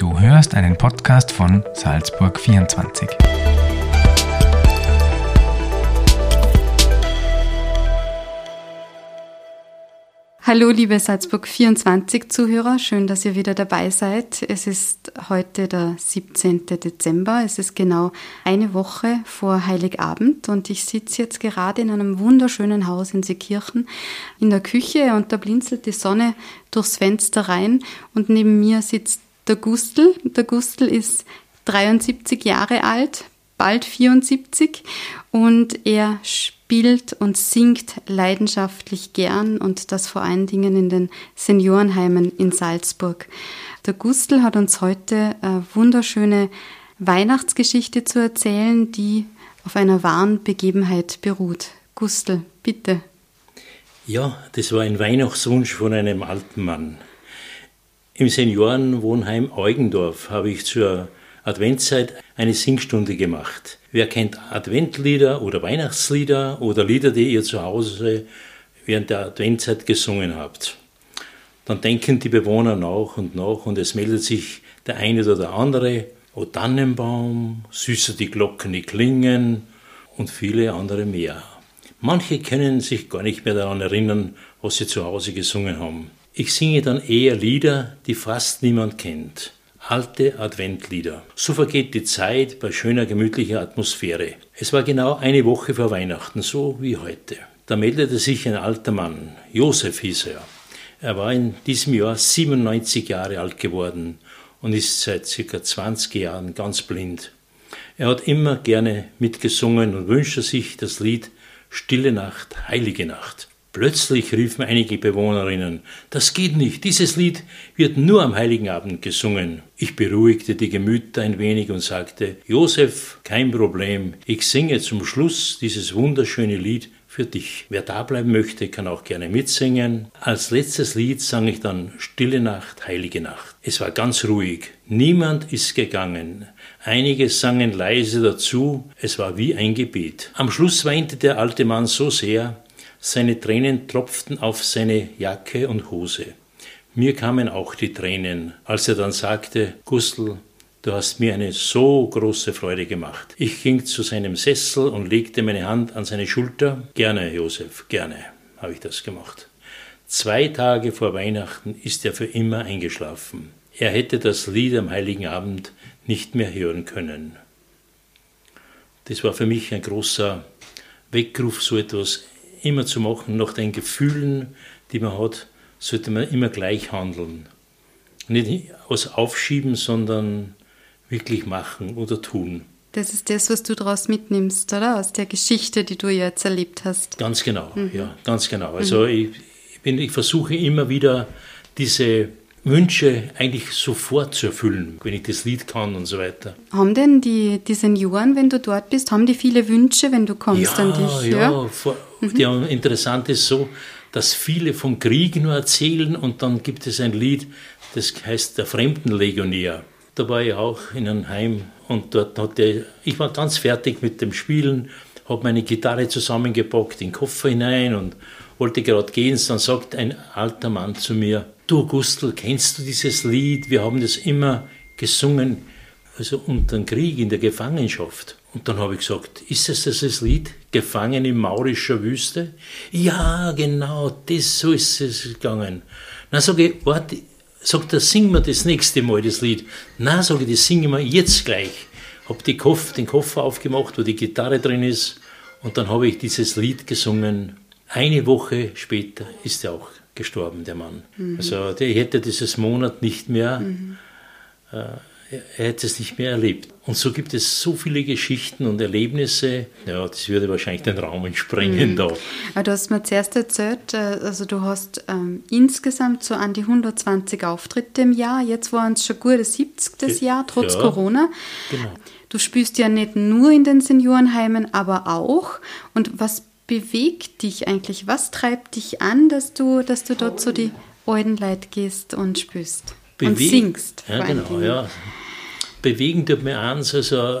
Du hörst einen Podcast von Salzburg 24. Hallo, liebe Salzburg 24 Zuhörer, schön, dass ihr wieder dabei seid. Es ist heute der 17. Dezember. Es ist genau eine Woche vor Heiligabend und ich sitze jetzt gerade in einem wunderschönen Haus in Seekirchen in der Küche und da blinzelt die Sonne durchs Fenster rein und neben mir sitzt der Gustl. Der Gustl ist 73 Jahre alt, bald 74 und er spielt und singt leidenschaftlich gern und das vor allen Dingen in den Seniorenheimen in Salzburg. Der Gustl hat uns heute eine wunderschöne Weihnachtsgeschichte zu erzählen, die auf einer wahren Begebenheit beruht. Gustl, bitte. Ja, das war ein Weihnachtswunsch von einem alten Mann. Im Seniorenwohnheim Eugendorf habe ich zur Adventszeit eine Singstunde gemacht. Wer kennt Adventlieder oder Weihnachtslieder oder Lieder, die ihr zu Hause während der Adventzeit gesungen habt? Dann denken die Bewohner nach und nach und es meldet sich der eine oder der andere. O Tannenbaum, süßer die Glocken, die klingen und viele andere mehr. Manche können sich gar nicht mehr daran erinnern, was sie zu Hause gesungen haben. Ich singe dann eher Lieder, die fast niemand kennt. Alte Adventlieder. So vergeht die Zeit bei schöner, gemütlicher Atmosphäre. Es war genau eine Woche vor Weihnachten, so wie heute. Da meldete sich ein alter Mann. Josef hieß er. Er war in diesem Jahr 97 Jahre alt geworden und ist seit circa 20 Jahren ganz blind. Er hat immer gerne mitgesungen und wünschte sich das Lied Stille Nacht, heilige Nacht. Plötzlich riefen einige Bewohnerinnen, das geht nicht, dieses Lied wird nur am heiligen Abend gesungen. Ich beruhigte die Gemüter ein wenig und sagte, Josef, kein Problem, ich singe zum Schluss dieses wunderschöne Lied für dich. Wer da bleiben möchte, kann auch gerne mitsingen. Als letztes Lied sang ich dann Stille Nacht, heilige Nacht. Es war ganz ruhig. Niemand ist gegangen. Einige sangen leise dazu. Es war wie ein Gebet. Am Schluss weinte der alte Mann so sehr, seine Tränen tropften auf seine Jacke und Hose. Mir kamen auch die Tränen, als er dann sagte, Gustl, du hast mir eine so große Freude gemacht. Ich ging zu seinem Sessel und legte meine Hand an seine Schulter. Gerne, Josef, gerne, habe ich das gemacht. Zwei Tage vor Weihnachten ist er für immer eingeschlafen. Er hätte das Lied am heiligen Abend nicht mehr hören können. Das war für mich ein großer Weckruf, so etwas immer zu machen, nach den Gefühlen, die man hat, sollte man immer gleich handeln. Nicht aus Aufschieben, sondern wirklich machen oder tun. Das ist das, was du daraus mitnimmst, oder? Aus der Geschichte, die du jetzt erlebt hast. Ganz genau, mhm. ja, ganz genau. Also mhm. ich, ich, bin, ich versuche immer wieder diese Wünsche eigentlich sofort zu erfüllen, wenn ich das Lied kann und so weiter. Haben denn die, die Senioren, wenn du dort bist, haben die viele Wünsche, wenn du kommst ja, an dich? Ja, ja. Vor, mhm. die haben, interessant ist so, dass viele vom Krieg nur erzählen und dann gibt es ein Lied, das heißt Der Fremdenlegionär. Da war ich auch in einem Heim und dort hatte ich war ganz fertig mit dem Spielen, habe meine Gitarre zusammengepackt, in den Koffer hinein und wollte gerade gehen. Dann sagt ein alter Mann zu mir, du Gustl, kennst du dieses Lied? Wir haben das immer gesungen, also unter dem Krieg, in der Gefangenschaft. Und dann habe ich gesagt, ist es das Lied, Gefangen in maurischer Wüste? Ja, genau, das, so ist es gegangen. Na, sage ich, warte, sagt er, sing mir das nächste Mal das Lied. Na, sage ich, das singen wir jetzt gleich. Habe den Koffer aufgemacht, wo die Gitarre drin ist, und dann habe ich dieses Lied gesungen. Eine Woche später ist er auch gestorben, der Mann. Mhm. Also der hätte dieses Monat nicht mehr, mhm. äh, er hätte es nicht mehr erlebt. Und so gibt es so viele Geschichten und Erlebnisse, ja, das würde wahrscheinlich den Raum sprengen mhm. da. Aber du hast mir zuerst erzählt, äh, also du hast ähm, insgesamt so an die 120 Auftritte im Jahr, jetzt waren es schon gut das 70. Jahr, trotz ja, Corona. Genau. Du spielst ja nicht nur in den Seniorenheimen, aber auch. Und was bewegt dich eigentlich? Was treibt dich an, dass du, dass du dort so die alten Leute gehst und spürst Bewe und singst? Ja, genau, ja. Bewegen tut mir eins, also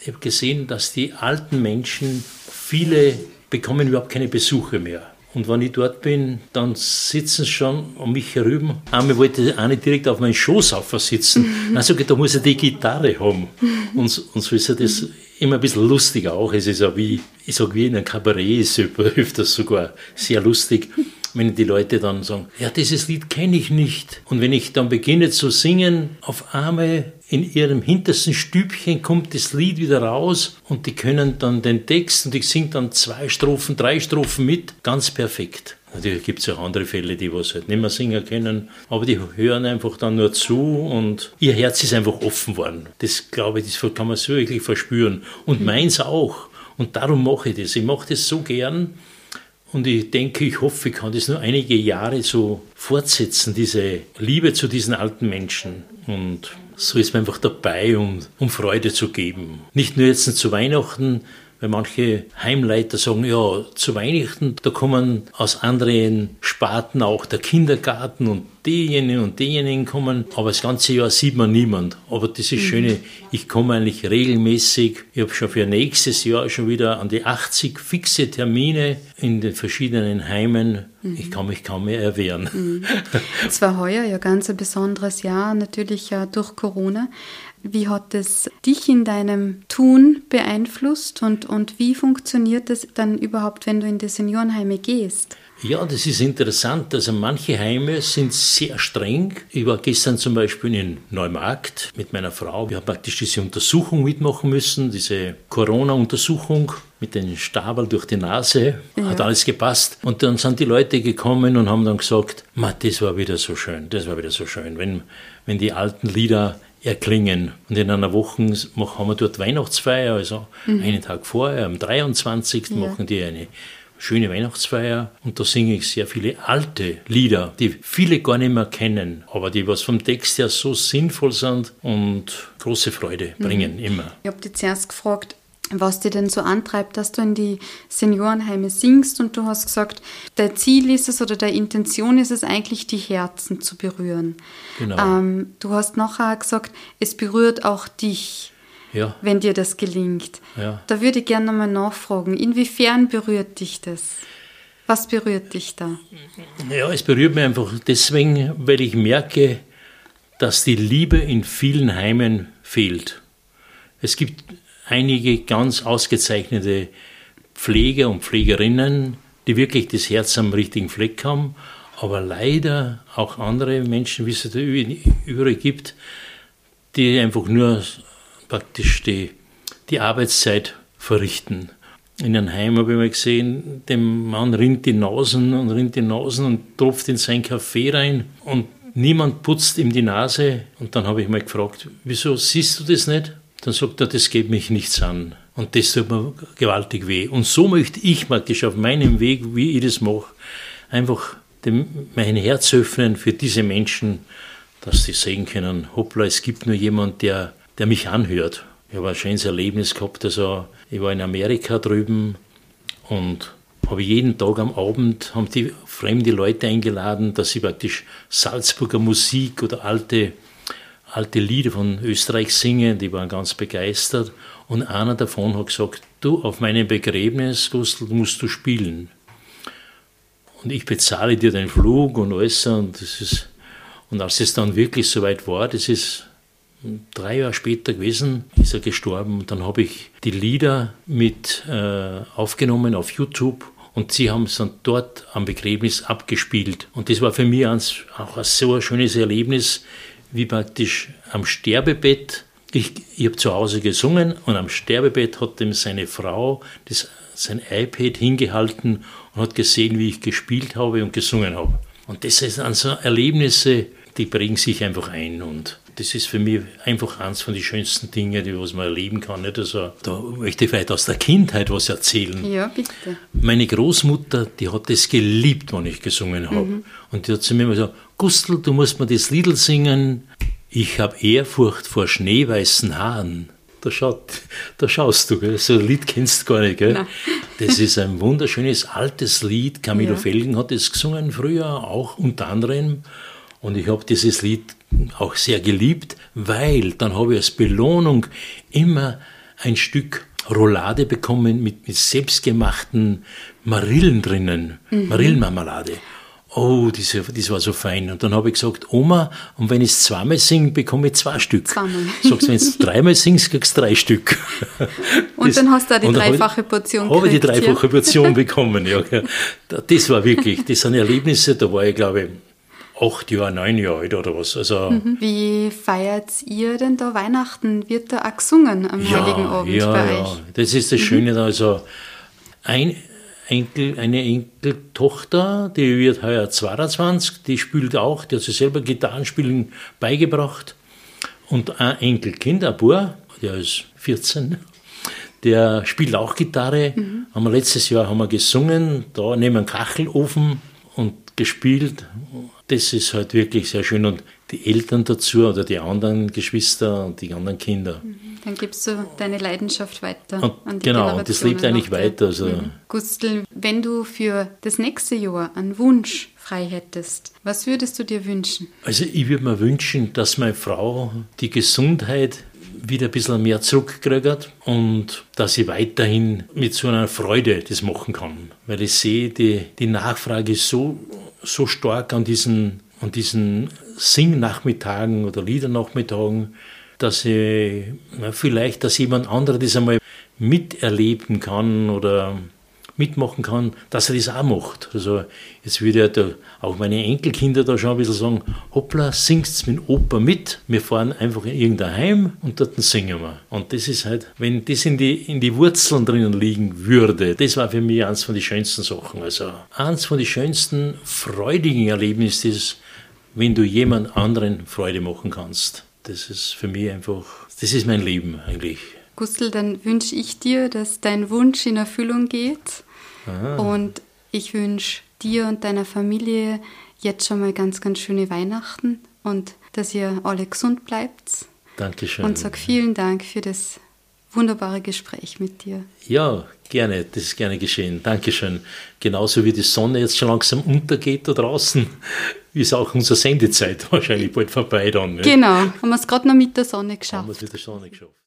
ich habe gesehen, dass die alten Menschen, viele bekommen überhaupt keine Besuche mehr. Und wenn ich dort bin, dann sitzen sie schon um mich herüber. Einmal wollte eine direkt auf meinen Schoß sitzen. Dann da muss ich die Gitarre haben. Und, und so ist das immer ein bisschen lustig auch. Es ist ja wie, ich sage, wie in einem Kabarett ist öfters sogar sehr lustig wenn die Leute dann sagen, ja, dieses Lied kenne ich nicht. Und wenn ich dann beginne zu singen, auf einmal in ihrem hintersten Stübchen kommt das Lied wieder raus und die können dann den Text und ich singe dann zwei Strophen, drei Strophen mit, ganz perfekt. Natürlich gibt es auch andere Fälle, die was halt nicht mehr singen können, aber die hören einfach dann nur zu und ihr Herz ist einfach offen worden. Das glaube ich, das kann man so wirklich verspüren. Und mhm. meins auch. Und darum mache ich das. Ich mache das so gern, und ich denke, ich hoffe, ich kann das nur einige Jahre so fortsetzen, diese Liebe zu diesen alten Menschen. Und so ist man einfach dabei, um, um Freude zu geben. Nicht nur jetzt zu Weihnachten, weil manche Heimleiter sagen, ja, zu Weihnachten, da kommen aus anderen Sparten auch der Kindergarten und diejenigen und diejenigen kommen, aber das ganze Jahr sieht man niemand. Aber das ist mhm. Schöne, ich komme eigentlich regelmäßig. Ich habe schon für nächstes Jahr schon wieder an die 80 fixe Termine in den verschiedenen Heimen. Mhm. Ich kann mich kaum mehr erwehren. Mhm. Es war heuer ja ganz ein besonderes Jahr, natürlich ja durch Corona. Wie hat es dich in deinem Tun beeinflusst und, und wie funktioniert das dann überhaupt, wenn du in die Seniorenheime gehst? Ja, das ist interessant. Also manche Heime sind sehr streng. Ich war gestern zum Beispiel in Neumarkt mit meiner Frau. Wir haben praktisch diese Untersuchung mitmachen müssen, diese Corona-Untersuchung mit dem Stabel durch die Nase. Ja. Hat alles gepasst. Und dann sind die Leute gekommen und haben dann gesagt, das war wieder so schön, das war wieder so schön. Wenn, wenn die alten Lieder erklingen. Und in einer Woche haben wir dort Weihnachtsfeier, also mhm. einen Tag vorher, am 23. Ja. machen die eine schöne Weihnachtsfeier und da singe ich sehr viele alte Lieder, die viele gar nicht mehr kennen, aber die was vom Text her so sinnvoll sind und große Freude mhm. bringen mhm. immer. Ich habe dich zuerst gefragt, was dir denn so antreibt, dass du in die Seniorenheime singst und du hast gesagt, dein Ziel ist es oder deine Intention ist es eigentlich, die Herzen zu berühren. Genau. Ähm, du hast nachher gesagt, es berührt auch dich, ja. wenn dir das gelingt. Ja. Da würde ich gerne nochmal nachfragen, inwiefern berührt dich das? Was berührt dich da? Ja, es berührt mich einfach deswegen, weil ich merke, dass die Liebe in vielen Heimen fehlt. Es gibt einige ganz ausgezeichnete Pfleger und Pflegerinnen, die wirklich das Herz am richtigen Fleck haben, aber leider auch andere Menschen, wie es da überall gibt, die einfach nur praktisch die, die Arbeitszeit verrichten. In einem Heim habe ich mal gesehen, dem Mann rinnt die Nasen und rinnt die Nasen und tropft in sein Kaffee rein und niemand putzt ihm die Nase. Und dann habe ich mal gefragt, wieso siehst du das nicht? Dann sagt er, das geht mich nichts an. Und das tut mir gewaltig weh. Und so möchte ich praktisch auf meinem Weg, wie ich das mache, einfach dem, mein Herz öffnen für diese Menschen, dass sie sehen können, hoppla, es gibt nur jemand, der, der mich anhört. Ich habe ein schönes Erlebnis gehabt. Also ich war in Amerika drüben und habe jeden Tag am Abend haben die fremde Leute eingeladen, dass sie praktisch Salzburger Musik oder alte alte Lieder von Österreich singen, die waren ganz begeistert. Und einer davon hat gesagt, du, auf meinem Begräbnis, Gustl, musst du spielen. Und ich bezahle dir den Flug und alles. Und, das ist, und als es dann wirklich soweit war, das ist drei Jahre später gewesen, ist er gestorben. Und dann habe ich die Lieder mit äh, aufgenommen auf YouTube und sie haben es dann dort am Begräbnis abgespielt. Und das war für mich auch ein so ein schönes Erlebnis, wie praktisch am Sterbebett, ich, ich habe zu Hause gesungen und am Sterbebett hat ihm seine Frau das, sein iPad hingehalten und hat gesehen, wie ich gespielt habe und gesungen habe. Und das sind so Erlebnisse, die bringen sich einfach ein und das ist für mich einfach eines von den schönsten Dingen, die was man erleben kann. Nicht? Also, da möchte ich vielleicht aus der Kindheit was erzählen. Ja, bitte. Meine Großmutter, die hat es geliebt, wenn ich gesungen habe. Mhm. Und die hat zu mir immer gesagt, Gustl, du musst mir das Liedl singen. Ich habe Ehrfurcht vor schneeweißen Haaren. Da, schaut, da schaust du, gell? so ein Lied kennst du gar nicht. Gell? Nein. Das ist ein wunderschönes altes Lied. Camilo ja. Felgen hat es gesungen früher, auch unter anderem. Und ich habe dieses Lied auch sehr geliebt, weil dann habe ich als Belohnung immer ein Stück Roulade bekommen mit, mit selbstgemachten Marillen drinnen, mhm. Marillenmarmelade. Oh, diese, das war so fein. Und dann habe ich gesagt, Oma, und wenn ich es zweimal singe, bekomme ich zwei Stück. Zweimal. Sagst, wenn du dreimal singst, kriegst du drei Stück. Und das, dann hast du auch die dreifache Portion Habe ich die dreifache ja. Portion bekommen, ja. Das war wirklich, das sind Erlebnisse, da war ich, glaube ich, acht Jahre, neun Jahre alt oder was. Also, mhm. Wie feiert ihr denn da Weihnachten? Wird da auch gesungen am ja, Heiligen Abend ja, bei ja. euch? Das ist das mhm. Schöne. Also ein, Enkel, eine Enkeltochter, die wird heuer 22, die spielt auch, die hat sich selber Gitarrenspielen beigebracht. Und ein Enkelkind, ein Bub, der ist 14, der spielt auch Gitarre. Mhm. Haben wir letztes Jahr haben wir gesungen, da neben einem Kachelofen und gespielt. Das ist halt wirklich sehr schön. Und die Eltern dazu oder die anderen Geschwister und die anderen Kinder. Mhm. Dann gibst du deine Leidenschaft weiter und, an die Genau, und das lebt eigentlich weiter. Also. Mhm. Gustl, wenn du für das nächste Jahr einen Wunsch frei hättest, was würdest du dir wünschen? Also ich würde mir wünschen, dass meine Frau die Gesundheit wieder ein bisschen mehr zurückkriegt und dass ich weiterhin mit so einer Freude das machen kann. Weil ich sehe, die, die Nachfrage ist so, so stark an diesen, an diesen Singnachmittagen oder Liedernachmittagen, dass ich vielleicht, dass jemand anderer das einmal miterleben kann oder mitmachen kann, dass er das auch macht. Also jetzt würde ja da auch meine Enkelkinder da schon ein bisschen sagen, hoppla, singst mit Opa mit, wir fahren einfach in irgendein Heim und dort singen wir. Und das ist halt, wenn das in die, in die Wurzeln drinnen liegen würde, das war für mich eins von den schönsten Sachen. Also eins von den schönsten, freudigen Erlebnissen ist, wenn du jemand anderen Freude machen kannst. Das ist für mich einfach, das ist mein Leben eigentlich. Gustl, dann wünsche ich dir, dass dein Wunsch in Erfüllung geht. Aha. Und ich wünsche dir und deiner Familie jetzt schon mal ganz, ganz schöne Weihnachten und dass ihr alle gesund bleibt. Dankeschön. Und sag vielen Dank für das wunderbare Gespräch mit dir. Ja, gerne, das ist gerne geschehen. Dankeschön. Genauso wie die Sonne jetzt schon langsam untergeht da draußen, ist auch unsere Sendezeit wahrscheinlich bald vorbei dann. Nicht? Genau, haben wir es gerade noch mit der Sonne geschafft. Haben wir es mit der Sonne geschafft.